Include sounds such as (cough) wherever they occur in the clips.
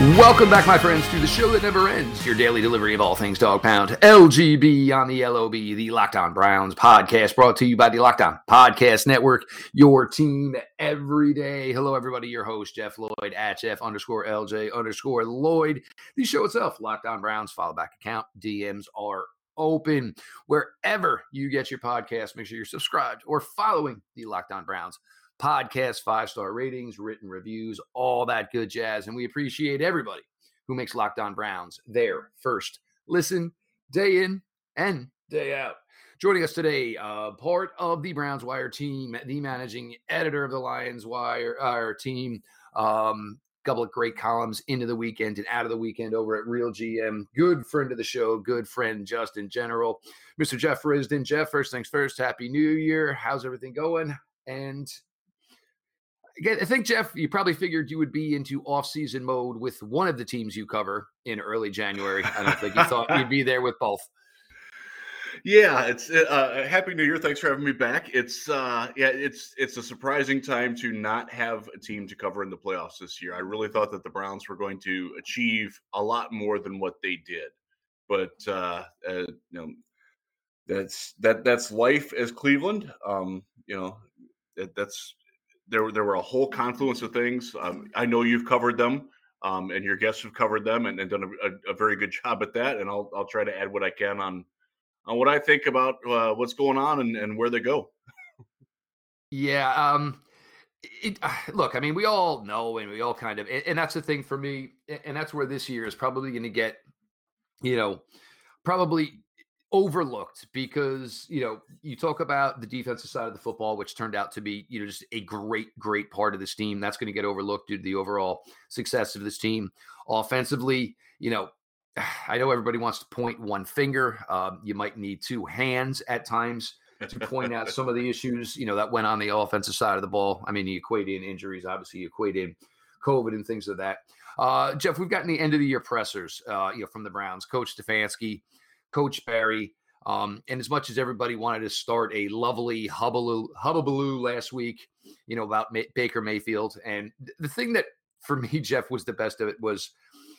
Welcome back, my friends, to the show that never ends. Your daily delivery of all things dog pound. LGB on the LOB, the Locked On Browns podcast, brought to you by the Locked On Podcast Network. Your team every day. Hello, everybody. Your host, Jeff Lloyd, at Jeff underscore LJ underscore Lloyd. The show itself, Locked On Browns, follow back account. DMs are open. Wherever you get your podcast, make sure you're subscribed or following the Locked On Browns podcast, five star ratings, written reviews, all that good jazz. And we appreciate everybody who makes Locked On Browns their first listen day in and day out. Joining us today, uh, part of the Browns Wire team, the managing editor of the Lions Wire our team. Um, couple of great columns into the weekend and out of the weekend over at Real GM. Good friend of the show, good friend Justin General, Mr. Jeff Risdon. Jeff, first things first, Happy New Year. How's everything going? And I think Jeff, you probably figured you would be into off-season mode with one of the teams you cover in early January. I don't think you thought you'd be there with both. Yeah, it's uh, uh, happy New Year. Thanks for having me back. It's uh, yeah, it's it's a surprising time to not have a team to cover in the playoffs this year. I really thought that the Browns were going to achieve a lot more than what they did, but uh, uh you know that's that that's life as Cleveland. Um, you know that, that's there, there were a whole confluence of things. Um, I know you've covered them, um, and your guests have covered them, and, and done a, a, very good job at that. And I'll I'll try to add what I can on on what I think about uh, what's going on and, and where they go. yeah. Um, it, (sighs) look, I mean, we all know, and we all kind of, and, and that's the thing for me, and that's where this year is probably going to get, you know, probably overlooked because you know you talk about the defensive side of the football which turned out to be you know just a great great part of this team. That's going to get overlooked due to the overall success of this team. Offensively you know (sighs) i know everybody wants to point one finger. Um, you might need two hands at times to point out some of the (laughs) issues you know that went on the offensive side of the ball. I mean you equate in injuries obviously you equate in covid and things of like that. Uh, jeff we've gotten the end of the year pressers uh, you know from the browns. Coach stefanski Coach Berry. Um, and as much as everybody wanted to start a lovely hubbaloo, hubbaloo last week, you know, about May- Baker Mayfield. And the thing that for (laughs) me, Jeff, was the best of it was,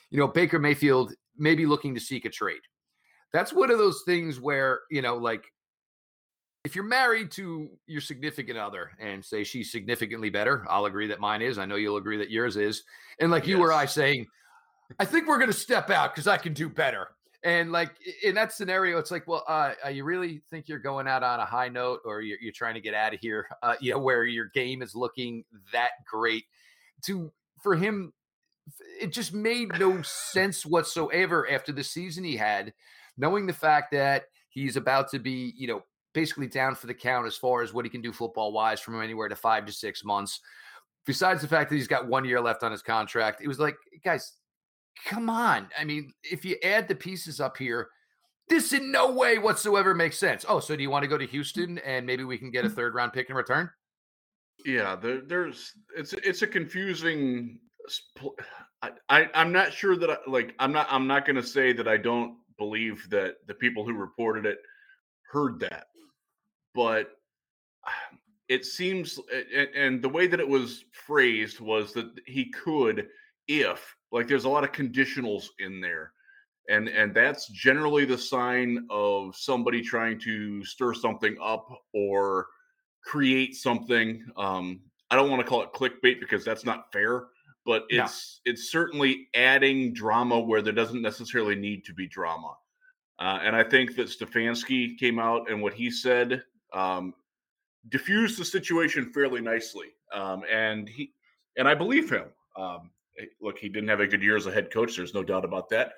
you know, Baker Mayfield maybe looking to seek a trade. That's one of those things where, you know, like if you're married to your significant other and say she's significantly better, I'll agree that mine is. I know you'll agree that yours is. And like yes. you or I saying, I think we're going to step out because I can do better. And like in that scenario, it's like, well, uh, uh, you really think you're going out on a high note, or you're, you're trying to get out of here? (laughs) Uh, you know, where your game is looking that great. To for him, it just made no sense whatsoever after the season he had, knowing the fact that he's about to be, you know, basically down for the count as far as what he can do football wise from anywhere to five to six months. Besides the fact that he's got one year left on his contract, it was like, guys, come on. I mean, if you add the pieces up here, this in no way whatsoever makes sense. Oh, so do you want to go to Houston and maybe we can get a mm. third round pick in return? Yeah, there, there's it's it's a confusing. I, I I'm not sure that I like I'm not I'm not going to say that I don't believe that the people who reported it heard that, but it seems and the way that it was phrased was that he could if like there's a lot of conditionals in there and and that's generally the sign of somebody trying to stir something up or create something um i don't want to call it clickbait because that's not fair but it's no. it's certainly adding drama where there doesn't necessarily need to be drama uh, and i think that stefanski came out and what he said um diffused the situation fairly nicely um and he and i believe him um look, he didn't have a good year as a head coach. There's no doubt about that.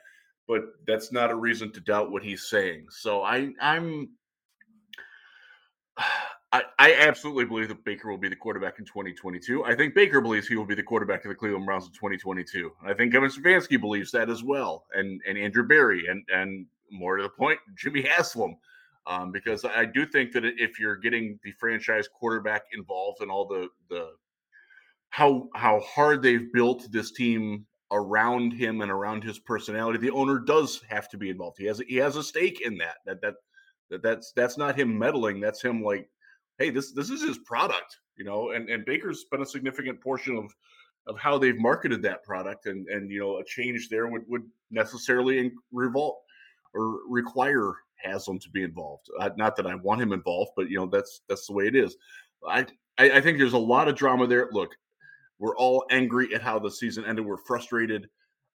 But that's not a reason to doubt what he's saying. So I, I'm, (sighs) I, I absolutely believe that Baker will be the quarterback in 2022. I think Baker believes he will be the quarterback of the Cleveland Browns in 2022. I think Kevin Stefanski believes that as well, and and Andrew Berry, and and more to the point, Jimmy Haslam. Um, because I do think that if you're getting the franchise quarterback involved in all the the how how hard they've built this team around him and around his personality. The owner does have to be involved. He has he has a stake in that. That that, that that's that's not him meddling. That's him like, hey, this this is his product, you know. And and Baker's been a significant portion of of how they've marketed that product, and and you know a change there would would necessarily revolt or require Haslam to be involved. Uh, not that I want him involved, but you know that's that's the way it is. I, I I think there's a lot of drama there. Look, we're all angry at how the season ended. We're frustrated.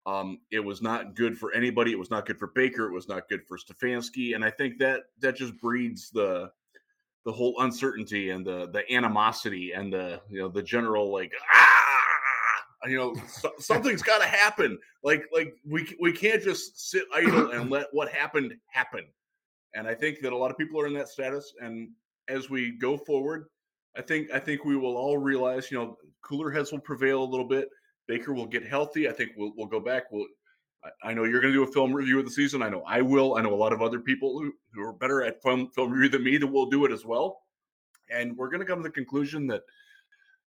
Um, it was not good for anybody. It was not good for Baker. It was not good for Stefanski. And I think that that just breeds the the whole uncertainty and the the animosity and the you know the general like ah you know so, something's (laughs) got to happen. Like like we we can't just sit idle and (clears throat) let what happened happen. And I think that a lot of people are in that status. And as we go forward, I think I think we will all realize, you know, cooler heads will prevail a little bit. Baker will get healthy. I think we'll we'll go back. We'll I, know you're going to do a film review of the season. I know I will. I know a lot of other people who, who are better at film film review than me that will do it as well. And we're going to come to the conclusion that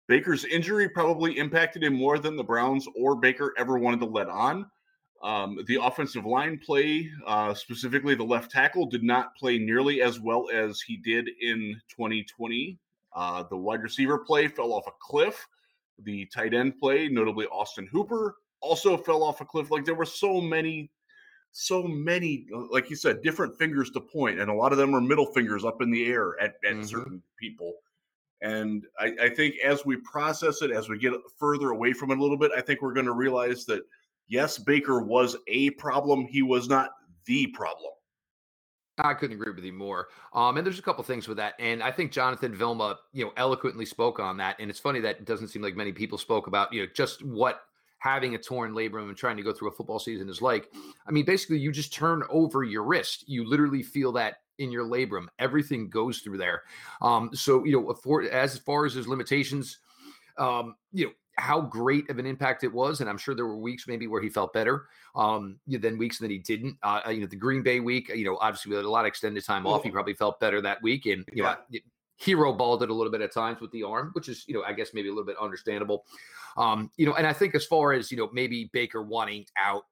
Baker's injury probably impacted him more than the Browns or Baker ever wanted to let on. Um, the offensive line play, uh, specifically the left tackle, did not play nearly as well as he did in 2020. Uh, the wide receiver play fell off a cliff. The tight end play, notably Austin Hooper, also fell off a cliff. Like there were so many, so many, like you said, different fingers to point, and a lot of them are middle fingers up in the air at, at mm-hmm. certain people. And I, I think as we process it, as we get further away from it a little bit, I think we're going to realize that yes, Baker was a problem. He was not the problem. I couldn't agree with you more. Um, and there's a couple things with that, and I think Jonathan Vilma, you know, eloquently spoke on that. And it's funny that it doesn't seem like many people spoke about, you know, just what having a torn labrum and trying to go through a football season is like. I mean, basically, you just turn over your wrist. You literally feel that in your labrum. Everything goes through there. Um, so you know, for as far as his limitations, um, you know, how great of an impact it was, and I'm sure there were weeks maybe where he felt better um, than weeks that he didn't. Uh, you know, the Green Bay week, you know, obviously with a lot of extended time off, he probably felt better that week, and you yeah. know, hero balled it a little bit at times with the arm, which is you know, I guess maybe a little bit understandable. Um, you know, and I think as far as you know, maybe Baker wanting out.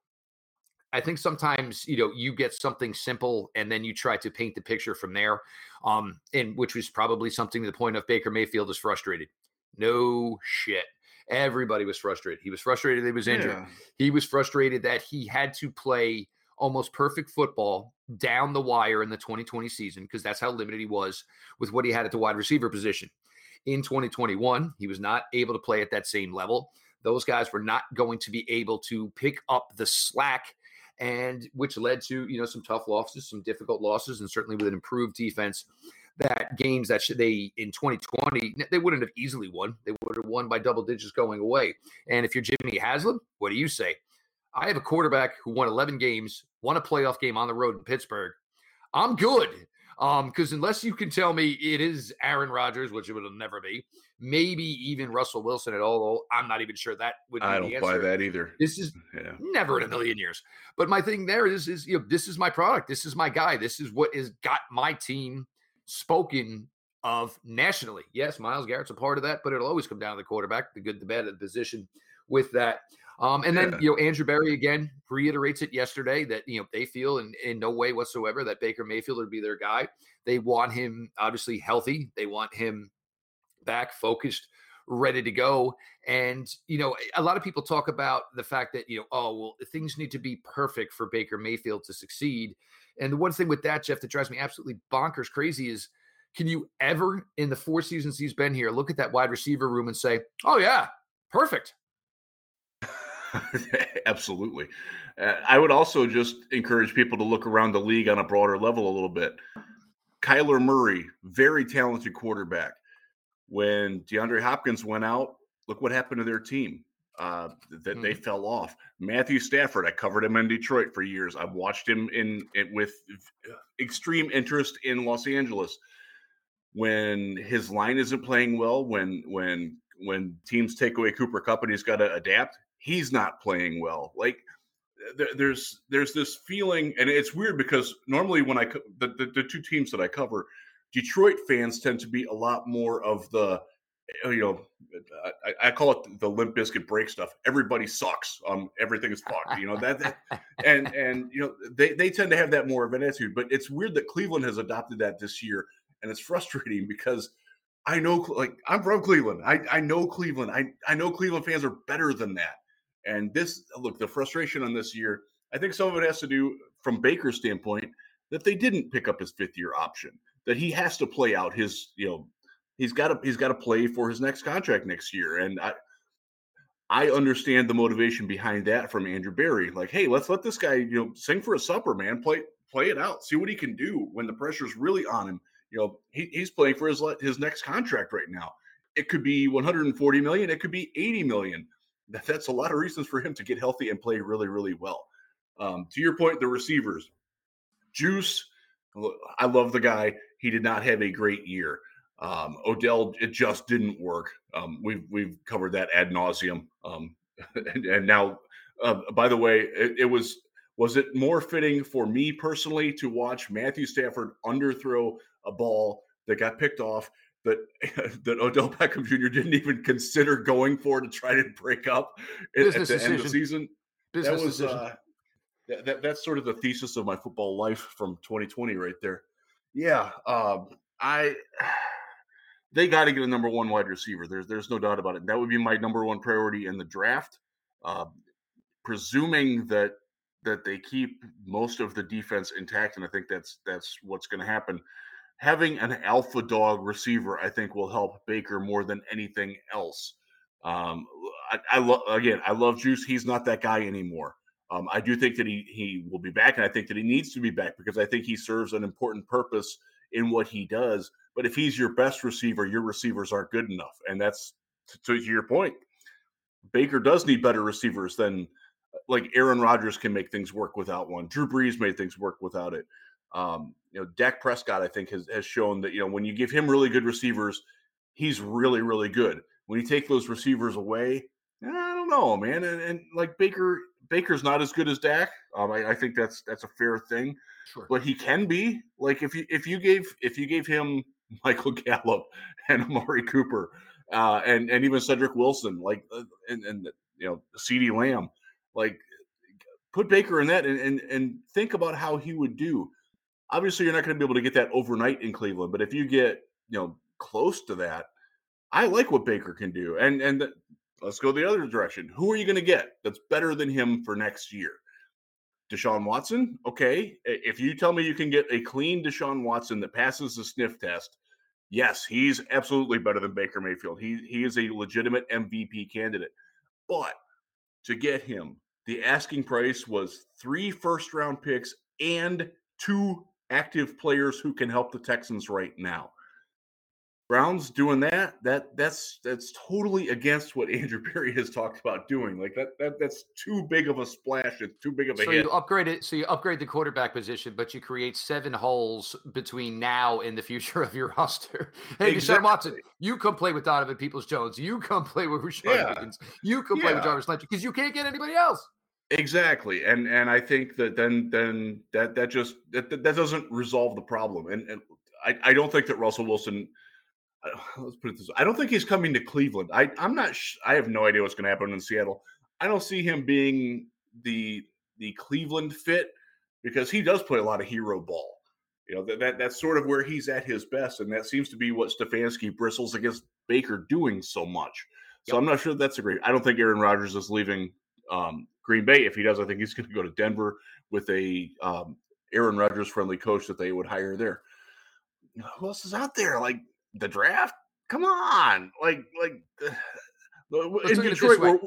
I think sometimes you know you get something simple and then you try to paint the picture from there, um, and which was probably something to the point of Baker Mayfield is frustrated. No shit. Everybody was frustrated. He was frustrated that he was injured. Yeah. He was frustrated that he had to play almost perfect football down the wire in the 2020 season because that's how limited he was with what he had at the wide receiver position. In 2021, he was not able to play at that same level. Those guys were not going to be able to pick up the slack and which led to, you know, some tough losses, some difficult losses and certainly with an improved defense that games that they in 2020 they wouldn't have easily won. They would have won by double digits going away. And if you're Jimmy Haslam, what do you say? I have a quarterback who won 11 games, won a playoff game on the road in Pittsburgh. I'm good. Um, because unless you can tell me it is Aaron Rodgers, which it will never be, maybe even Russell Wilson at all, I'm not even sure that would. I don't buy that either. This is (laughs) yeah. never in a million years. But my thing there is, is you know, this is my product. This is my guy. This is what has got my team spoken of nationally. Yes, Myles Garrett's a part of that, but it'll always come down to the quarterback, the good, the bad, the position with that. Um, and then yeah. you know Andrew Berry again reiterates it yesterday that you know they feel in, in no way whatsoever that Baker Mayfield would be their guy. They want him obviously healthy. They want him back, focused, ready to go. And you know a lot of people talk about the fact that you know oh well things need to be perfect for Baker Mayfield to succeed. And the one thing with that, Jeff, that drives me absolutely bonkers crazy is can you ever, in the four seasons he's been here, look at that wide receiver room and say, oh, yeah, perfect? (laughs) Absolutely. Uh, I would also just encourage people to look around the league on a broader level a little bit. Kyler Murray, very talented quarterback. When DeAndre Hopkins went out, look what happened to their team uh, that mm. they fell off. Matthew Stafford, I covered him in Detroit for years. I've watched him in, in with extreme interest in Los Angeles. When his line isn't playing well, when when when teams take away Cooper Kupp and he's got to adapt, he's not playing well. Like there's there's this feeling, and it's weird because normally when I the, the, the two teams that I cover, Detroit fans tend to be a lot more of the uh, you know, I, I, call it the Limp Bizkit break stuff. Everybody sucks. Um, everything is fucked. You know that, that, (laughs) and and you know they they tend to have that more of an attitude. But it's weird that Cleveland has adopted that this year, and it's frustrating because I know like I'm from Cleveland. I I know Cleveland. I I know Cleveland fans are better than that. And this look the frustration on this year. I think some of it has to do from Baker's standpoint that they didn't pick up his fifth year option. That he has to play out his you know he's got to he's got to play for his next contract next year. And I I understand the motivation behind that from Andrew Berry. Like, hey, let's let this guy, you know, sing for a supper, man. Play play it out. See what he can do when the pressure's really on him. You know, he, he's playing for his his next contract right now. It could be 140 million. It could be 80 million. That, that's a lot of reasons for him to get healthy and play really, really well. Um, to your point, the receivers, Juice. I love the guy. He did not have a great year. Um, Odell, it just didn't work. Um, we've we've covered that ad nauseum. Um, (laughs) and, and, now, uh, by the way, it, it, was was it more fitting for me personally to watch Matthew Stafford underthrow a ball that got picked off that (laughs) that Odell Beckham Jr. didn't even consider going for to try to break up at, at the decision. end of the season? Business that was uh, that, that, that's sort of the thesis of my football life from 2020 right there. Yeah, um, I (sighs) they got to get a number one wide receiver. There's there's no doubt about it. That would be my number one priority in the draft. Uh, presuming that that they keep most of the defense intact, and I think that's that's what's going to happen. Having an alpha dog receiver, I think, will help Baker more than anything else. Um, I, I love again, I love Juice. He's not that guy anymore. Um, I do think that he he will be back, and I think that he needs to be back because I think he serves an important purpose in what he does. But if he's your best receiver, your receivers aren't good enough. And that's to, to your point. Baker does need better receivers than like Aaron Rodgers can make things work without one. Drew Brees made things work without it. Um, you know, Dak Prescott, I think, has, has shown that, you know, when you give him really good receivers, he's really, really good. When you take those receivers away, I don't know, man. And, and like Baker, Baker's not as good as Dak. Um, I, I, think that's that's a fair thing. Sure. But he can be. Like if you if you gave if you gave him (laughs) Michael Gallup and Amari Cooper, uh, and and even Cedric Wilson, like uh, and, and you know CeeDee Lamb, like put Baker in that and, and and think about how he would do. Obviously, you're not going to be able to get that overnight in Cleveland, but if you get you know close to that, I like what Baker can do. And and the, let's go the other direction. Who are you going to get that's better than him for next year? Deshaun Watson, okay. If you tell me you can get a clean Deshaun Watson that passes the sniff test, yes, he's absolutely better than Baker Mayfield. He he is a legitimate MVP candidate. But to get him, the asking price was three first round picks and two active players who can help the Texans right now. Browns doing that, that that's that's totally against what Andrew (laughs) Berry has talked about doing. Like that, that that's too big of a splash. It's too big of a so hit. you upgrade it. So you upgrade the quarterback position, but you create seven holes between now and the future (laughs) of your roster. Hey, exactly. Deshaun Watson, you come play with Donovan Peoples Jones. You come play with Rashard yeah. Higgins. You come yeah. play with Jarvis Landry because you can't get anybody else. Exactly, and and I think that then then that that just that that doesn't resolve the problem. And and I I don't think that Russell Wilson (sighs) let's put it this way. I don't think he's coming to Cleveland. I, I'm not. Sh- I have no idea what's going to happen in Seattle. I don't see him being the the Cleveland fit because he does play a lot of hero ball. You know that, that that's sort of where he's at his best, and that seems to be what Stefanski bristles against Baker doing so much. So yep. I'm not sure that's a great. I don't think Aaron Rodgers is leaving um, Green Bay. If he does, I think he's going to go to Denver with a um, Aaron Rodgers friendly coach that they would hire there. Who else is out there? Like the draft? Come on, like like (sighs) in Detroit, we're,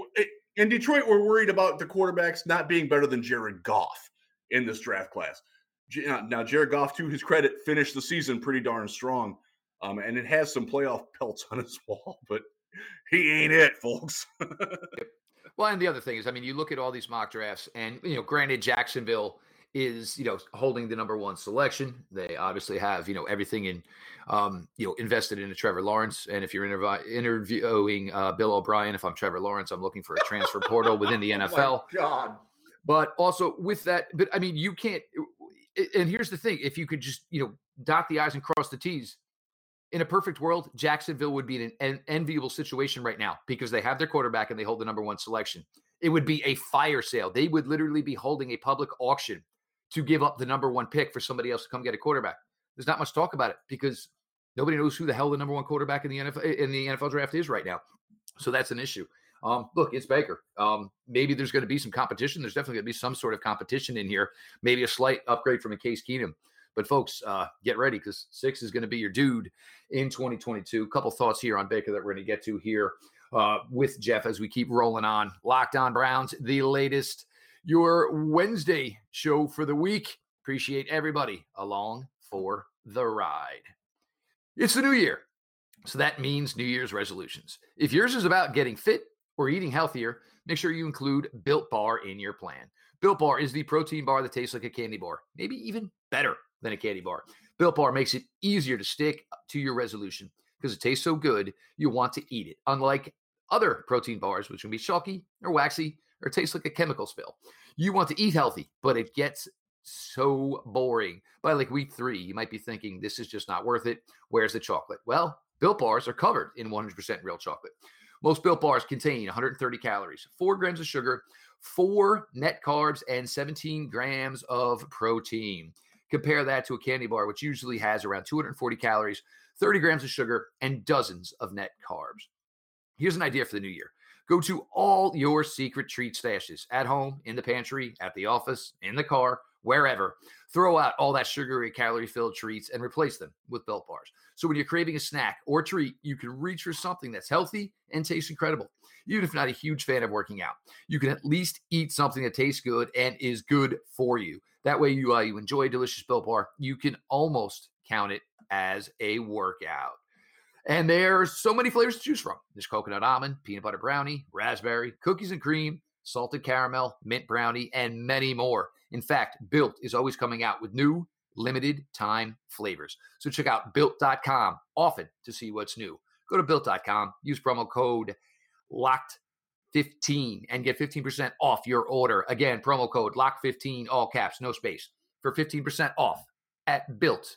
in Detroit, we're worried about the quarterbacks not being better than Jared Goff in this draft class. Now, Jared Goff, to his credit, finished the season pretty darn strong, um, and it has some playoff (laughs) pelts on his wall, but he ain't it, folks. (laughs) well, and the other thing is, I mean, you look at all these mock drafts, and you know, granted, Jacksonville is you know holding the number one selection. They obviously have you know everything in um, you know invested into Trevor Lawrence. And if you're intervi- interviewing uh, Bill O'Brien, if I'm Trevor Lawrence, I'm looking for a transfer portal within the NFL. (laughs) Oh God. But also with that, but I mean, you can't. And here's the thing: if you could just you know dot the i's and cross the t's, in a perfect world, Jacksonville would be in an enviable situation right now because they have their quarterback and they hold the number one selection. It would be a fire sale. They would literally be holding a public auction to give up the number one pick for somebody else to come get a quarterback. There's not much talk about it because nobody knows who the hell the number one quarterback in the NFL in the NFL draft is right now. So that's an issue. Um, look, it's Baker. Um, maybe there's going to be some competition. There's definitely going to be some sort of competition in here. Maybe a slight upgrade from a Case Keenum. But folks, uh, get ready because six is going to be your dude in 2022. A couple thoughts here on Baker that we're going to get to here uh, with Jeff as we keep rolling on. Locked on Browns, the latest, your Wednesday show for the week. Appreciate everybody along for the ride. It's the new year. So that means New Year's resolutions. If yours is about getting fit or eating healthier, make sure you include Built Bar in your plan. Built Bar is the protein bar that tastes like a candy bar, maybe even better than a candy bar. Built Bar makes it easier to stick to your resolution because it tastes so good, you want to eat it. Unlike other protein bars, which can be chalky or waxy or tastes like a chemical spill. You want to eat healthy, but it gets so boring. By like week three, you might be thinking, this is just not worth it. Where's the chocolate? Well, Built Bars are covered in 100% real chocolate. Most Built Bars contain 130 calories, 4 grams of sugar, 4 net carbs, and 17 grams of protein. Compare that to a candy bar, which usually has around 240 calories, 30 grams of sugar, and dozens of net carbs. Here's an idea for the new year go to all your secret treat stashes at home, in the pantry, at the office, in the car, wherever. Throw out all that sugary, calorie filled treats and replace them with Built Bars. So when you're craving a snack or treat, you can reach for something that's healthy and tastes incredible. Even if not a huge fan of working out, you can at least eat something that tastes good and is good for you. That way, you uh, you enjoy a delicious Built Bar. You can almost count it as a workout. And there's so many flavors to choose from. There's coconut almond, peanut butter brownie, raspberry, cookies and cream, salted caramel, mint brownie, and many more. In fact, Built is always coming out with new limited time flavors. So check out built.com often to see what's new. Go to built.com, use promo code LOCKED15 and get 15% off your order. Again, promo code LOCK15, all caps, no space, for 15% off at built.com.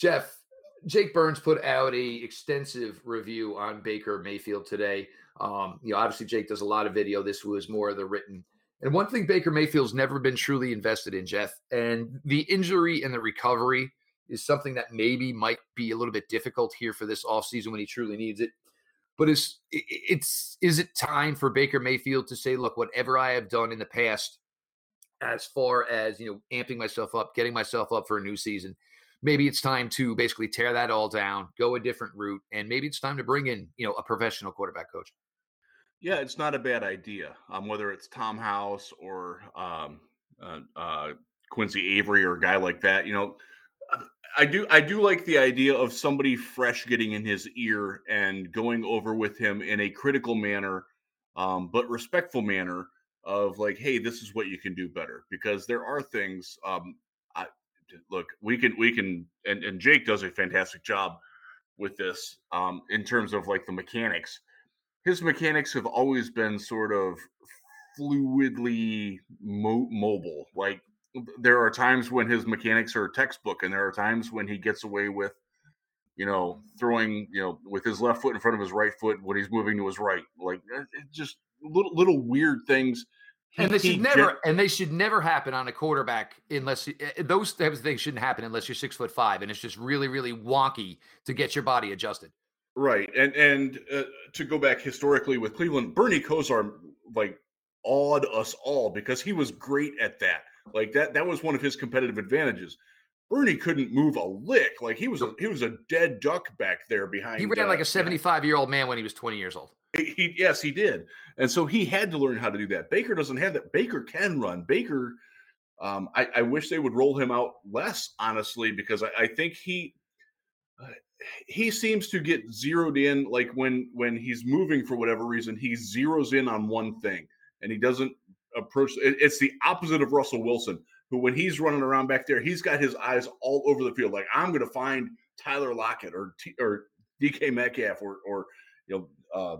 Jeff, Jake Burns put out a extensive review on Baker Mayfield today. Um, you know, obviously Jake does a lot of video. This was more of the written and one thing Baker Mayfield's never been truly invested in, Jeff, and the injury and the recovery is something that maybe might be a little bit difficult here for this offseason when he truly needs it. But is it's is it time for Baker Mayfield to say, look, whatever I have done in the past, as far as you know, amping myself up, getting myself up for a new season, maybe it's time to basically tear that all down, go a different route, and maybe it's time to bring in you know a professional quarterback coach. Yeah, it's not a bad idea. Um, whether it's Tom House or um, uh, uh, Quincy Avery or a guy like that, you know, I do I do like the idea of somebody fresh getting in his ear and going over with him in a critical manner, um, but respectful manner of like, hey, this is what you can do better because there are things. Um, look, we can we can and, and Jake does a fantastic job with this um, in terms of like the mechanics his mechanics have always been sort of fluidly mo- mobile. Like there are times when his mechanics are textbook, and there are times when he gets away with, you know, throwing, you know, with his left foot in front of his right foot when he's moving to his right. Like eh, just little little weird things. And they should never, and they should never happen on a quarterback unless eh, eh, those types of things shouldn't happen unless you're six foot five, and it's just really, really wonky to get your body adjusted. Right, and and uh, to go back historically with Cleveland, Bernie Kosar like awed us all because he was great at that. Like that, that was one of his competitive advantages. Bernie couldn't move a lick. Like he was a he was a dead duck back there behind. He ran uh, like a seventy five year old man when he was twenty years old. He, yes, he did, and so he had to learn how to do that. Baker doesn't have that. Baker can run. Baker, um, I, I, wish they would roll him out less, honestly, because I, I think he he seems to get zeroed in like when when he's moving for whatever reason he zeroes in on one thing and he doesn't approach it's the opposite of russell wilson who when he's running around back there he's got his eyes all over the field like i'm going to find tyler lockett or T, or dk metcalf or or you know uh,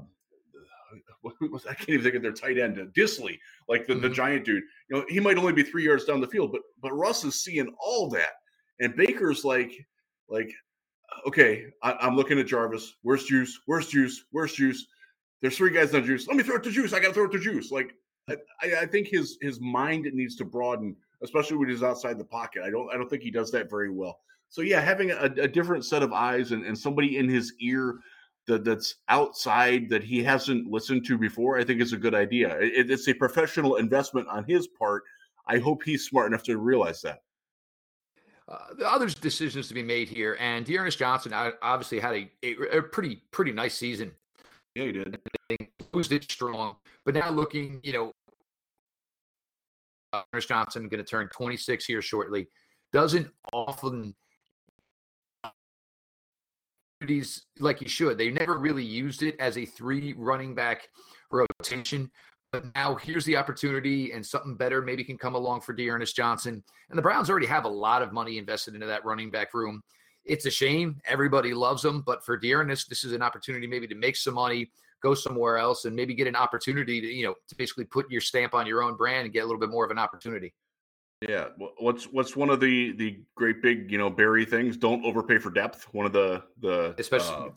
(laughs) I can't even think of their tight end, Dissly, like the, mm-hmm. the giant dude. You know, he might only be three yards down the field, but but Russ is seeing all that And Baker's like, like, okay, I, am looking at Jarvis. Where's Juice? Where's Juice? Where's Juice? There's three guys on Juice. Let me throw it to Juice. I got to throw it to Juice. Like, I, I think his his mind needs to broaden, especially when he's outside the pocket. I don't I don't think he does that very well. So yeah, having a, a different set of eyes and, and somebody in his ear that that's outside that he hasn't listened to before, I think is a good idea. It, it's a professional investment on his part. I hope he's smart enough to realize that. Uh, the other decisions to be made here, and D'Ernest Johnson obviously had a, a, a, pretty pretty nice season. Yeah, he did. Boosted strong, but now looking, you know, uh, Johnson going to turn 26 here shortly. Doesn't often like he should. They never really used it as a three running back rotation. But now here's the opportunity, and something better maybe can come along for D'Ernest Johnson. And the Browns already have a lot of money invested into that running back room. It's a shame. Everybody loves him, but for D'Ernest, this is an opportunity maybe to make some money, go somewhere else, and maybe get an opportunity to you know to basically put your stamp on your own brand and get a little bit more of an opportunity. Yeah, what's what's one of the the great big you know Berry things? Don't overpay for depth. One of the the especially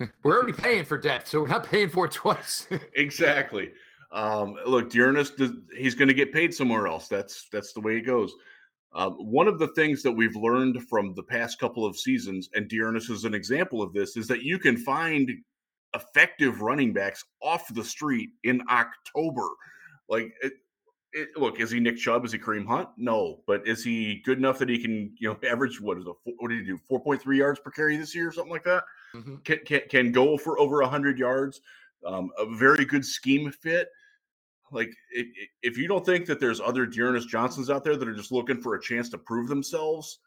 uh, (laughs) we're already paying for depth, so we're not paying for it twice. (laughs) exactly. Um, look, D'Ernest, he's going to get paid somewhere else. That's that's the way it goes. Uh, one of the things that we've learned from the past couple of seasons, and D'Ernest is an example of this, is that you can find effective running backs off the street in October. Like, it, it, look, is he Nick Chubb? Is he Kareem Hunt? No, but is he good enough that he can, you know, average what is it? What did he do? Four point three yards per carry this year, or something like that. Mm-hmm. Can, can can go for over hundred yards. Um, a very good scheme fit. Like, if you don't think that there's other D'Ernest Johnsons out there that are just looking for a chance to prove themselves,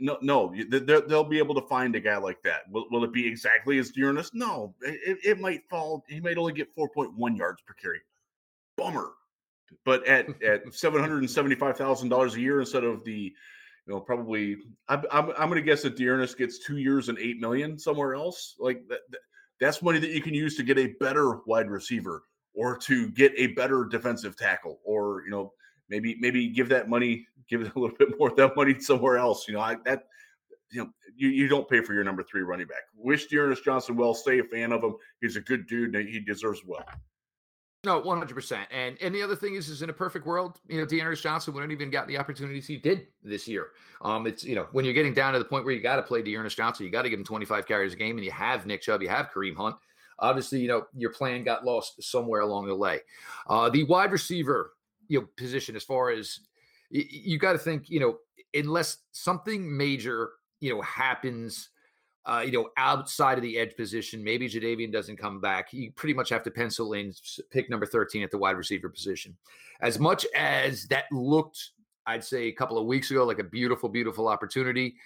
no, no, they'll be able to find a guy like that. Will, will it be exactly as D'Ernest? No, it, it might fall. He might only get 4.1 yards per carry. Bummer. But at (laughs) at seven hundred and seventy five thousand dollars a year instead of the, you know, probably I'm I'm, I'm going to guess that D'Ernest gets two years and eight million somewhere else. Like that, that's money that you can use to get a better wide receiver or to get a better defensive tackle or you know maybe maybe give that money give it a little (laughs) bit more of that money somewhere else you know I, that you know you, you don't pay for your number three running back wish D'Ernest Johnson well stay a fan of him he's a good dude and he deserves well no, one hundred percent. And and the other thing is, is in a perfect world, you know, D'Ernest Johnson wouldn't even got the opportunities he did this year. Um, it's you know when you're getting down to the point where you got to play D'Ernest Johnson, you got to give him 25 carries a game, and you have Nick Chubb, you have Kareem Hunt. Obviously, you know your plan got lost somewhere along the way. Uh, the wide receiver, you know, position as far as you, you got to think, you know, unless something major, you know, happens. Uh, you know, outside of the edge position, maybe Jadeveon doesn't come back. You pretty much have to pencil in pick number 13 at the wide receiver position. As much as that looked, I'd say a couple of weeks ago, like a beautiful, beautiful opportunity,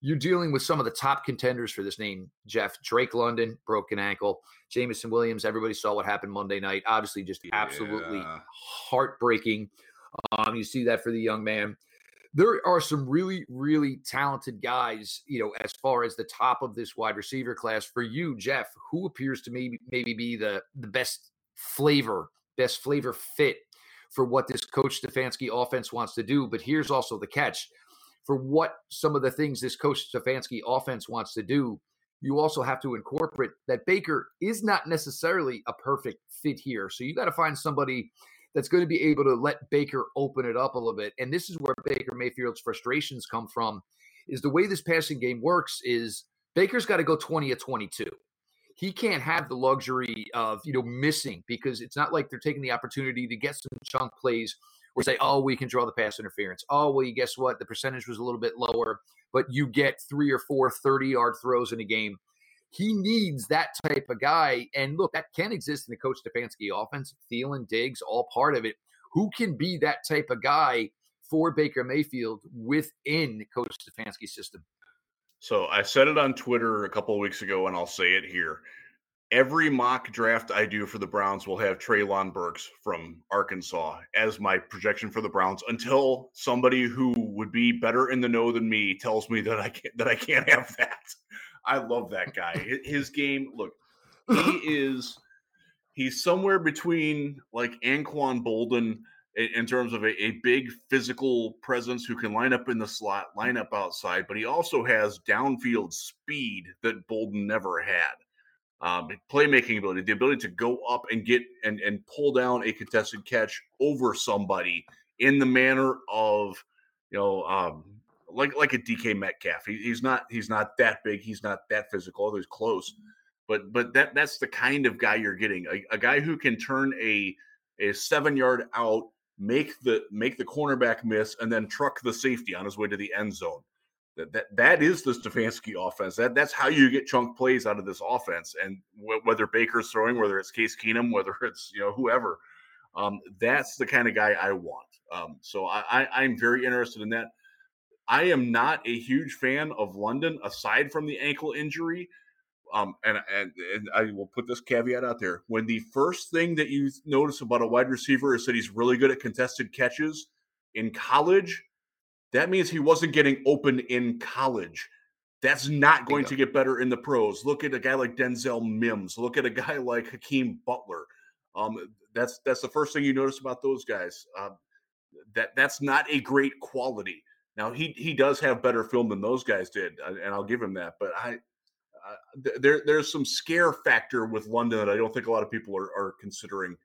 you're dealing with some of the top contenders for this name, Jeff. Drake London, broken ankle. Jameson Williams, everybody saw what happened Monday night. Obviously, just yeah. absolutely heartbreaking. Um, you see that for the young man. There are some really, really talented guys, you know, as far as the top of this wide receiver class. For you, Jeff, who appears to maybe maybe be the the best flavor, best flavor fit for what this coach Stefanski offense wants to do. But here's also the catch for what some of the things this coach Stefanski offense wants to do, you also have to incorporate that Baker is not necessarily a perfect fit here. So you got to find somebody that's going to be able to let Baker open it up a little bit. And this is where Baker Mayfield's frustrations come from is the way this passing game works is Baker's got to go 20 at 22. He can't have the luxury of, you know, missing because it's not like they're taking the opportunity to get some chunk plays or say, oh, we can draw the pass interference. Oh, well, you guess what? The percentage was a little bit lower, but you get three or four 30 yard throws in a game. He needs that type of guy. And look, that can exist in the Coach Stefanski offense. Thielen, Diggs, all part of it. Who can be that type of guy for Baker Mayfield within Coach Stefanski's system? So I said it on Twitter a couple of weeks ago, and I'll say it here every mock draft I do for the Browns will have Treylon Burks from Arkansas as my projection for the Browns until somebody who would be better in the know than me tells me that I can't that I can't have that. I love that guy. His game, look, (laughs) he is he's somewhere between like Anquan Boldin in, in terms of a, a, big physical presence who can line up in the slot, line up outside, but he also has downfield speed that Boldin never had. Um, playmaking ability, the ability to go up and get and, and pull down a contested catch over somebody in the manner of, you know, um, like like a DK Metcalf. He, he's not he's not that big. He's not that physical. Although he's close, but but that that's the kind of guy you're getting. A, a guy who can turn a a seven yard out, make the make the cornerback miss, and then truck the safety on his way to the end zone. That that, that is the Stefanski offense. That that's how you get chunk plays out of this offense. And wh- whether Baker's throwing, whether it's Case Keenum, whether it's you know whoever, um, that's the kind of guy I want. Um, so I, I I'm very interested in that. I am not a huge fan of London aside from the ankle injury. Um, and, and and I will put this caveat out there: when the first thing that you notice about a wide receiver is that he's really good at contested catches in college, that means he wasn't getting open in college. That's not going to get better in the pros. Look at a guy like Denzel Mims. Look at a guy (laughs) like Hakeem Butler. Um, that's that's the first thing you notice about those guys. Uh, that that's not a great quality. Now he he does have better film than those guys did, and I'll give him that. But I uh, there there's some scare factor with London that I don't think a lot of people are, are considering.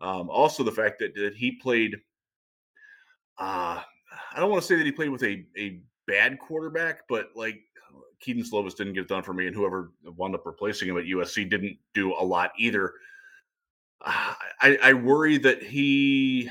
Um, also, the fact that, that he played. Uh, I don't want to say that he played with a, a bad quarterback, but like Kedon Slovis didn't get it done for me, and whoever wound up replacing him at USC didn't do a lot either. Uh, I, I worry that he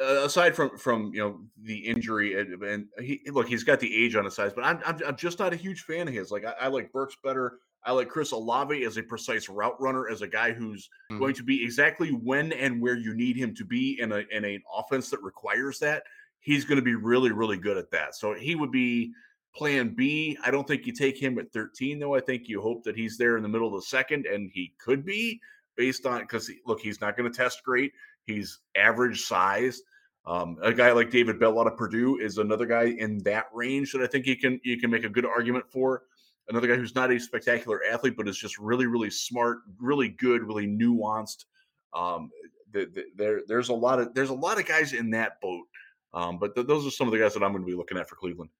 aside from from you know the injury and, and he look he's got the age on his side but I'm, I'm, I'm just not a huge fan of his. Like I, I, like Burks better. I like Chris Olave as a precise route runner as a guy who's mm-hmm. going to be exactly when and where you need him to be in a in an offense that requires that he's going to be really really good at that. So he would be plan B. I don't think you take him at 13 though. I think you hope that he's there in the middle of the second and he could be based on because look he's not going to test great He's average size. Um, a guy like David Bell out of Purdue is another guy in that range that I think you can you can make a good argument for. Another guy who's not a spectacular athlete, but is just really, really smart, really good, really nuanced. Um, the, the, there, there's a lot of there's a lot of guys in that boat. Um, but th- those are some of the guys that I'm going to be looking at for Cleveland.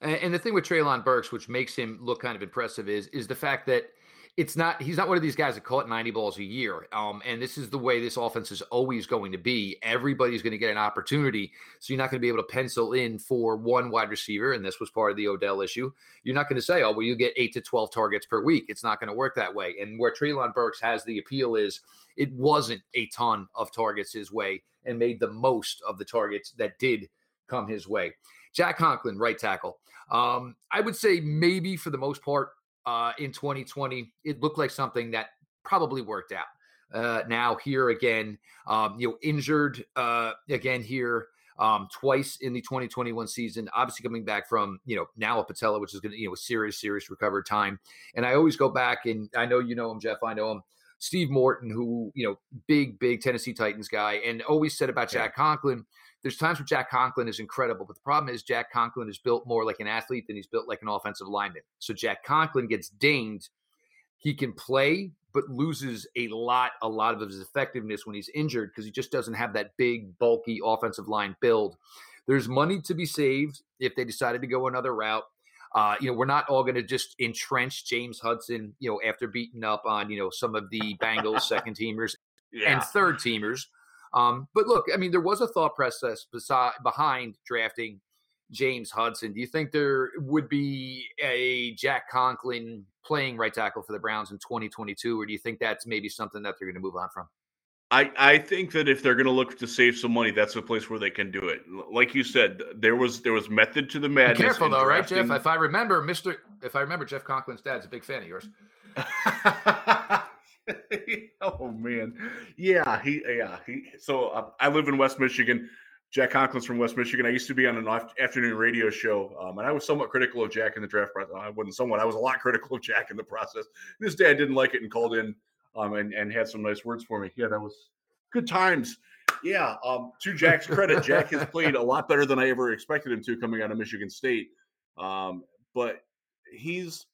And, and the thing with Treylon Burks, which makes him look kind of impressive, is is the fact that it's not he's not one of these guys that caught 90 balls a year. Um, and this is the way this offense is always going to be. Everybody's going to get an opportunity. So you're not going to be able to pencil in for one wide receiver. And this was part of the Odell issue. You're not going to say, oh, well, you get eight to 12 targets per week. It's not going to work that way. And where Treylon Burks has the appeal is it wasn't a ton of targets his way and made the most of the targets that did come his way. Jack Conklin, right tackle. Um, I would say maybe for the most part, uh, in 2020, it looked like something that probably worked out. Uh, now here again, um, you know, injured uh, again here um, twice in the 2021 season. Obviously coming back from you know now a patella, which is going to you know a serious, serious recovered time. And I always go back, and I know you know him, Jeff. I know him. Steve Morton, who you know, big, big Tennessee Titans guy, and always said about Jack Conklin there's times where Jack Conklin is incredible, but the problem is Jack Conklin is built more like an athlete than he's built like an offensive lineman. So Jack Conklin gets dinged. He can play, but loses a lot, a lot of his effectiveness when he's injured because he just doesn't have that big, bulky offensive line build. There's money to be saved if they decided to go another route. Uh, you know, we're not all going to just entrench James Hudson, you know, after beating up on, you know, some of the Bengals second teamers (laughs) yeah. and third teamers. Um, but look, I mean, there was a thought process beside, behind drafting James Hudson. Do you think there would be a Jack Conklin playing right tackle for the Browns in 2022, or do you think that's maybe something that they're going to move on from? I, I think that if they're going to look to save some money, that's a place where they can do it. Like you said, there was there was method to the madness. Be careful though, drafting. right, Jeff? If I remember, Mister, if I remember, Jeff Conklin's dad's a big fan of yours. (laughs) (laughs) oh man, yeah, he, yeah, he. So uh, I live in West Michigan. Jack Conklin's from West Michigan. I used to be on an afternoon radio show, um, and I was somewhat critical of Jack in the draft process. I wasn't somewhat; I was a lot critical of Jack in the process. His dad didn't like it and called in um, and and had some nice words for me. Yeah, that was good times. Yeah, um, to Jack's credit, Jack has played a lot better than I ever expected him to coming out of Michigan State. Um, but he's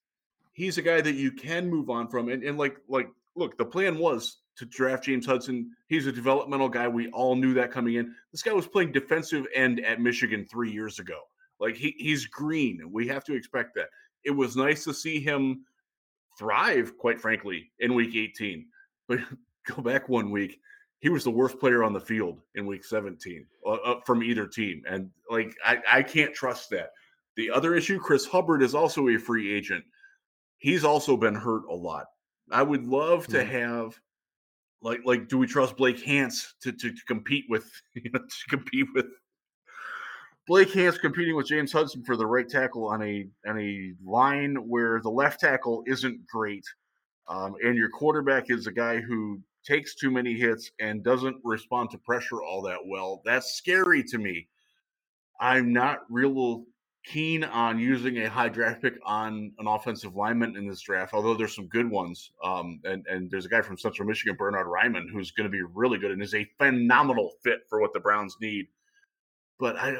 he's a guy that you can move on from, and, and like like look, the plan was to draft James Hudson. He's a developmental guy. We all knew that coming in. This guy was playing defensive end at Michigan three years ago. Like he, he's green. We have to expect that. It was nice to see him thrive, quite frankly, in week 18. (laughs) But go back one week, he was the worst player on the field in week 17 uh, uh, from either team. And like, I, I can't trust that. The other issue, Chris Hubbard is also a free agent. He's also been hurt a lot. I would love to mm-hmm. have like like do we trust Blake Hance to, to, to compete with (laughs) you know to compete with Blake Hance competing with James Hudson for the right tackle on a on a line where the left tackle isn't great, um, and your quarterback is a guy who takes too many hits and doesn't respond to pressure all that well. That's scary to me. I'm not real keen on using a high draft pick on an offensive lineman in this draft, although there's some good ones. Um, and, and there's a guy from Central Michigan, Bernard Raimann, who's going to be really good and is a phenomenal fit for what the Browns need. But I,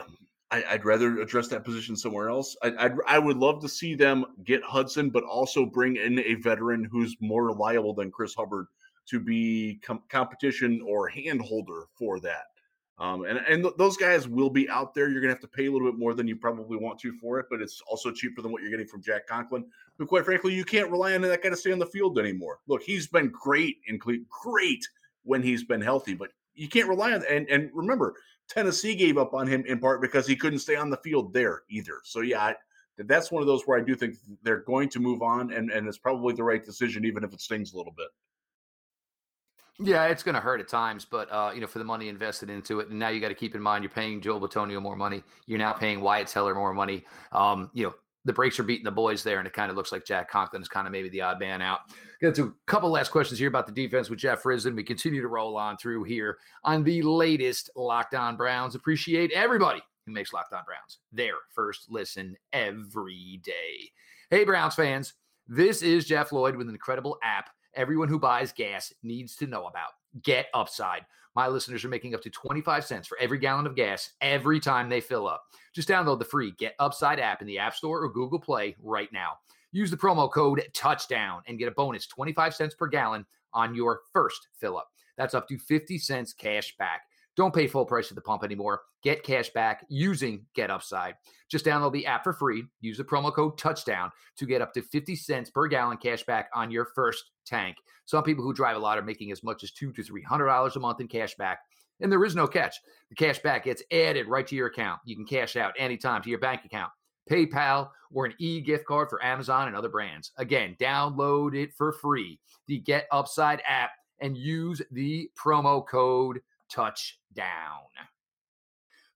I would rather address that position somewhere else. I, I'd, I would love to see them get Hudson, but also bring in a veteran who's more reliable than Chris Hubbard to be com- competition or hand holder for that. Um, and and th- those guys will be out there. You're going to have to pay a little bit more than you probably want to for it, but it's also cheaper than what you're getting from Jack Conklin, who, quite frankly, you can't rely on that guy to stay on the field anymore. Look, he's been great and great when he's been healthy, but you can't rely on. And and remember, Tennessee gave up on him in part because he couldn't stay on the field there either. So yeah, I, that's one of those where I do think they're going to move on, and and it's probably the right decision, even if it stings a little bit. Yeah, it's going to hurt at times, but uh, you know, for the money invested into it, and now you got to keep in mind you're paying Joel Bitonio more money. You're now paying Wyatt Teller more money. Um, you know, the breaks are beating the boys there, and it kind of looks like Jack Conklin is kind of maybe the odd man out. Get to a couple last questions here about the defense with Jeff Risdon. We continue to roll on through here on the latest Locked On Browns. Appreciate everybody who makes Locked On Browns their first listen every day. Hey, Browns fans, this is Jeff Lloyd with an incredible app everyone who buys gas needs to know about. Get Upside. My listeners are making up to 25 cents for every gallon of gas every time they fill up. Just download the free Get Upside app in the App Store or Google Play right now. Use the promo code touchdown and get a bonus 25 cents per gallon on your first fill up. That's up to 50 cents cash back. Don't pay full price at the pump anymore. Get cash back using Get Upside. Just download the app for free. Use the promo code touchdown to get up to 50 cents per gallon cash back on your first tank. Some people who drive a lot are making as much as two to three hundred dollars a month in cash back. And there is no catch. The cash back gets added right to your account. You can cash out anytime to your bank account, PayPal, or an e gift card for Amazon and other brands. Again, download it for free. The Get Upside app and use the promo code touchdown.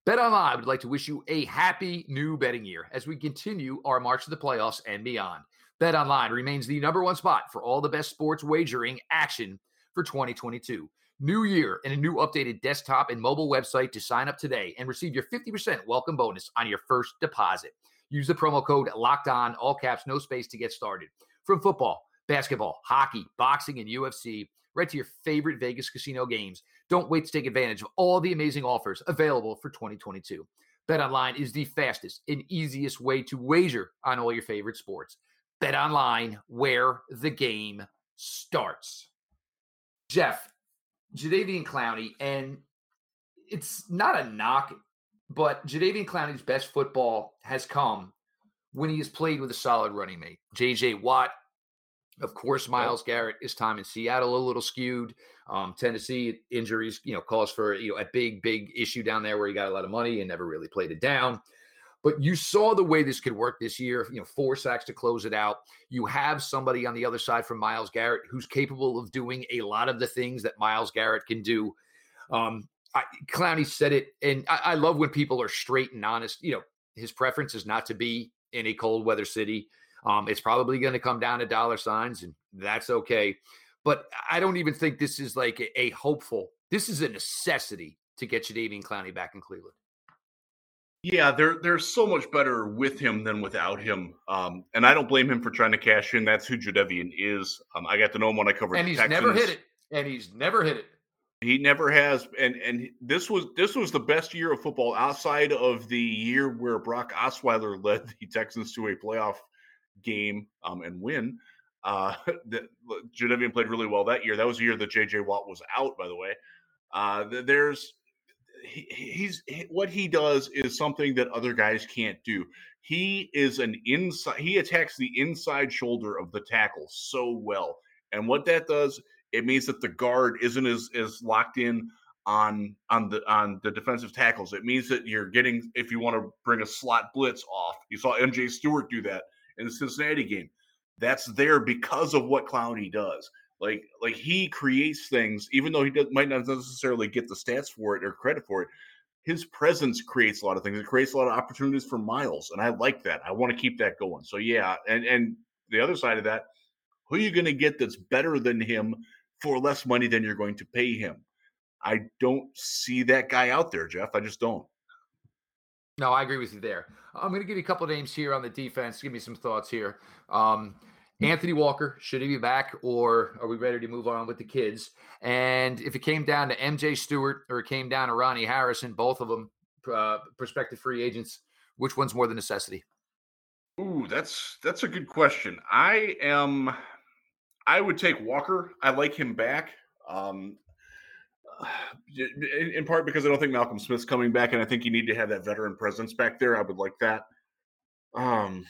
BetOnline would like to wish you a happy new betting year as we continue our march to the playoffs and beyond. BetOnline remains the number one spot for all the best sports wagering action for 2022. New year and a new updated desktop and mobile website to sign up today and receive your 50% welcome bonus on your first deposit. Use the promo code locked on, all caps, no space to get started. From football, basketball, hockey, boxing, and UFC right to your favorite Vegas casino games. Don't wait to take advantage of all the amazing offers available for 2022. BetOnline is the fastest and easiest way to wager on all your favorite sports. BetOnline, where the game starts. Jeff, Jadeveon Clowney, and it's not a knock, but Jadeveon Clowney's best football has come when he has played with a solid running mate. JJ Watt of course, Myles Garrett, his time in Seattle a little skewed. Um, Tennessee injuries, you know, calls for you know a big, big issue down there where he got a lot of money and never really played it down. But you saw the way this could work this year. You know, four sacks to close it out. You have somebody on the other side from Myles Garrett who's capable of doing a lot of the things that Myles Garrett can do. Um, I, Clowney said it, and I, I love when people are straight and honest. You know, his preference is not to be in a cold weather city. Um, it's probably going to come down to dollar signs, and that's okay. But I don't even think this is like a, a hopeful. This is a necessity to get Jadeveon Clowney back in Cleveland. Yeah, they're they're so much better with him than without him, um, and I don't blame him for trying to cash in. That's who Jadeveon is. Um, I got to know him when I covered, and he's Texans. never hit it. And he's never hit it. He never has, and and this was this was the best year of football outside of the year where Brock Osweiler (laughs) led the Texans to a playoff game um, and win. Uh, (laughs) Jadeveon played really well that year. That was the year that J.J. Watt was out, by the way. Uh, there's he, he's he, what he does is something that other guys can't do. He is an inside. He attacks the inside shoulder of the tackle so well, and what that does, it means that the guard isn't as as locked in on on the on the defensive tackles. It means that you're getting if you want to bring a slot blitz off. You saw MJ Stewart do that in the Cincinnati game. That's there because of what Clowney does. Like like he creates things, even though he does, might not necessarily get the stats for it or credit for it. His presence creates a lot of things. It creates a lot of opportunities for Myles, and I like that. I want to keep that going. So yeah, and and the other side of that, who are you going to get that's better than him for less money than you're going to pay him? I don't see that guy out there, Jeff. I just don't. No, I agree with you there. I'm going to give you a couple names here on the defense. Give me some thoughts here. Um, Anthony Walker, should he be back or are we ready to move on with the kids? And if it came down to MJ Stewart or it came down to Ronnie Harrison, both of them uh, prospective free agents, which one's more the necessity? Ooh, that's that's a good question. I am I would take Walker. I like him back. Um, in, (sighs) in part because I don't think Malcolm Smith's coming back, and I think you need to have that veteran presence back there. I would like that. Um,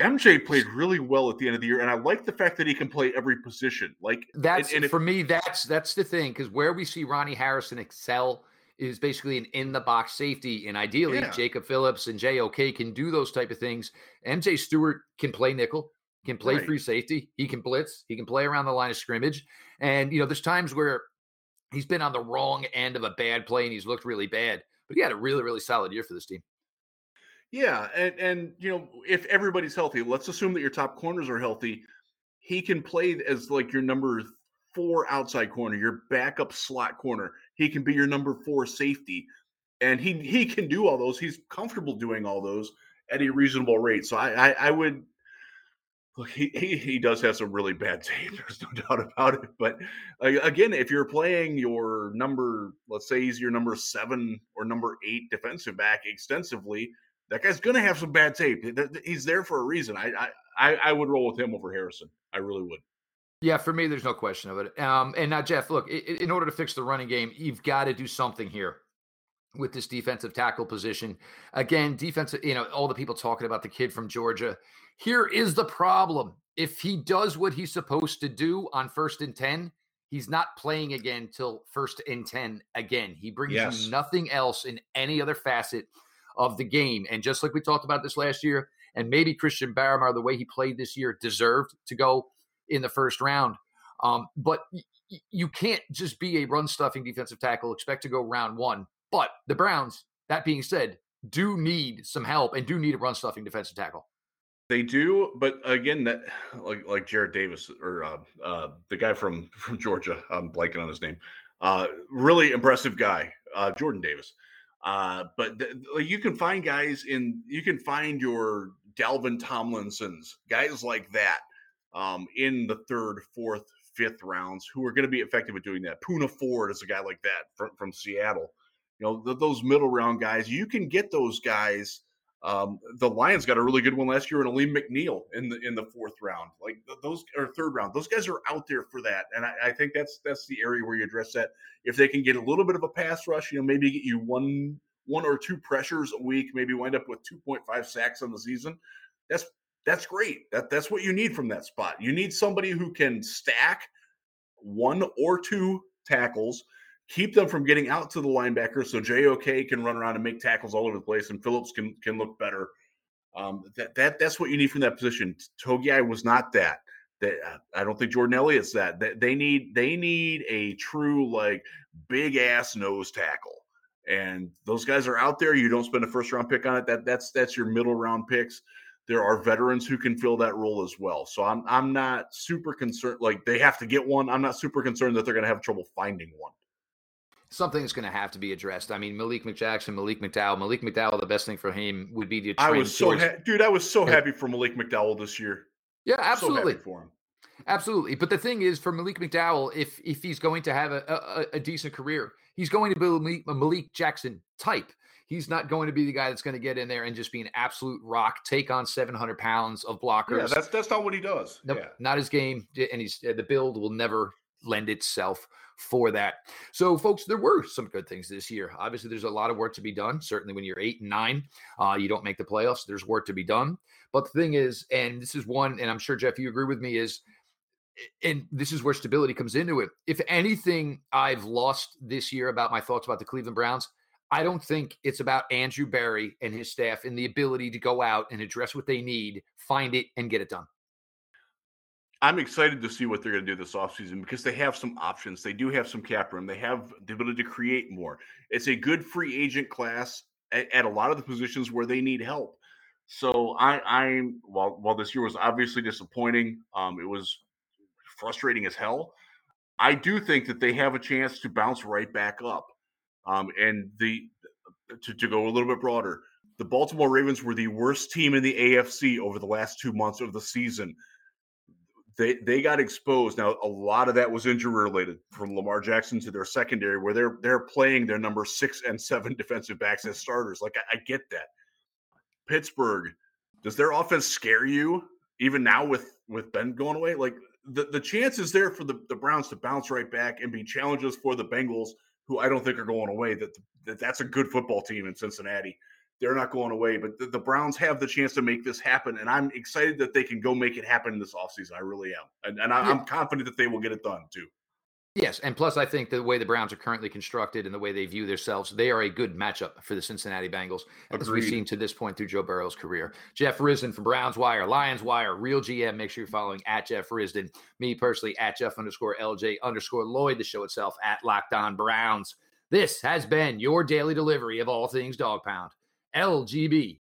MJ played really well at the end of the year, and I like the fact that he can play every position. Like that's and, and for if, me, that's that's the thing because where we see Ronnie Harrison excel is basically an in the box safety, and ideally yeah. Jacob Phillips and JOK can do those type of things. MJ Stewart can play nickel, can play right. free safety, he can blitz, he can play around the line of scrimmage, and you know there's times where he's been on the wrong end of a bad play and he's looked really bad, but he had a really really solid year for this team. Yeah, and and you know, if everybody's healthy, let's assume that your top corners are healthy. He can play as like your number four outside corner, your backup slot corner. He can be your number four safety, and he he can do all those. He's comfortable doing all those at a reasonable rate. So I I, I would look. He, he he does have some really bad (laughs) tape. There's no doubt about it. But again, if you're playing your number, let's say he's your number seven or number eight defensive back extensively that guy's going to have some bad tape. He's there for a reason. I, I I would roll with him over Harrison. I really would. Yeah, for me, there's no question of it. Um, and now, Jeff, look, in order to fix the running game, you've got to do something here with this defensive tackle position. Again, defensive, you know, all the people talking about the kid from Georgia. Here is the problem. If he does what he's supposed to do on first and 10, he's not playing again till first and 10 again. He brings yes. you nothing else in any other facet of the game. And just like we talked about this last year, and maybe Christian Barmore, the way he played this year, deserved to go in the first round. Um, but y- you can't just be a run stuffing defensive tackle, expect to go round one. But the Browns, that being said, do need some help and do need a run stuffing defensive tackle. They do, but again, that like like Jarrad Davis or uh, uh, the guy from (laughs) from Georgia, I'm blanking on his name. Uh, really impressive guy, uh, Jordan Davis. Uh, but th- you can find guys in you can find your Dalvin Tomlinsons, guys like that, um, in the third, fourth, fifth rounds who are going to be effective at doing that. Poona Ford is a guy like that from, from Seattle. You know, th- those middle round guys, you can get those guys. Um, the Lions got a really good one last year in Alim McNeill in the in the fourth round, like those or third round. Those guys are out there for that, and I, I think that's that's the area where you address that. If they can get a little bit of a pass rush, you know, maybe get you one one or two pressures a week, maybe wind up with 2.5 sacks on the season. That's that's great. That that's what you need from that spot. You need somebody who can stack one or two tackles keep them from getting out to the linebacker so JOK can run around and make tackles all over the place and Phillips can can look better. Um, that that that's what you need from that position. Togiai was not that. That uh, I don't think Jordan Elliott's that. That they need they need a true like big ass nose tackle. And those guys are out there. You don't spend a first round pick on it. That that's that's your middle round picks. There are veterans who can fill that role as well. So I'm I'm not super concerned. Like they have to get one. I'm not super concerned that they're going to have trouble finding one something's going to have to be addressed. I mean, Malik McJackson, Malik McDowell, Malik McDowell. The best thing for him would be to. I was so ha- dude. I was so happy for Malik McDowell this year. Yeah, absolutely. So for him. Absolutely, but the thing is, for Malik McDowell, if if he's going to have a, a, a decent career, he's going to be a Malik Jackson type. He's not going to be the guy that's going to get in there and just be an absolute rock, take on 700 pounds of blockers. Yeah, that's that's not what he does. Nope, Yeah. not his game. And he's the build will never lend itself for that. So, folks, there were some good things this year. Obviously, there's a lot of work to be done. Certainly, when you're eight and nine, uh, you don't make the playoffs. There's work to be done. But the thing is, and this is one, and I'm sure Jeff, you agree with me, is and this is where stability comes into it. If anything, I've lost this year about my thoughts about the Cleveland Browns. I don't think it's about Andrew Berry and his staff and the ability to go out and address what they need, find it, and get it done. I'm excited to see what they're going to do this offseason because they have some options. They do have some cap room. They have the ability to create more. It's a good free agent class at, at a lot of the positions where they need help. So I, I'm while while this year was obviously disappointing, um, it was frustrating as hell. I do think that they have a chance to bounce right back up. Um, and the to, to go a little bit broader, the Baltimore Ravens were the worst team in the AFC over the last two months of the season they they got exposed. Now a lot of that was injury related, from Lamar Jackson to their secondary, where they're they're playing their number six and seven (laughs) defensive backs as starters. Like I, I get that. Pittsburgh, does their offense scare you even now with with Ben going away? Like the the chance is there for the, the Browns to bounce right back and be challenges for the Bengals, who I don't think are going away. That, that that's a good football team in Cincinnati they're not going away. But the, the, Browns have the chance to make this happen, and I'm excited that they can go make it happen this offseason. I really am, and, and I, am confident that they will get it done too. Yes, and plus, I think the way the Browns are currently constructed and the way they view themselves, they are a good matchup for the Cincinnati Bengals, as we've seen to this point through Joe Burrow's career. Jeff Risdon from Browns Wire, Lions Wire, Real GM. Make sure you're following at Jeff Risdon. Me personally at Jeff underscore LJ underscore Lloyd. The show itself at Locked On Browns. This has been your daily delivery of all things Dog Pound. LGB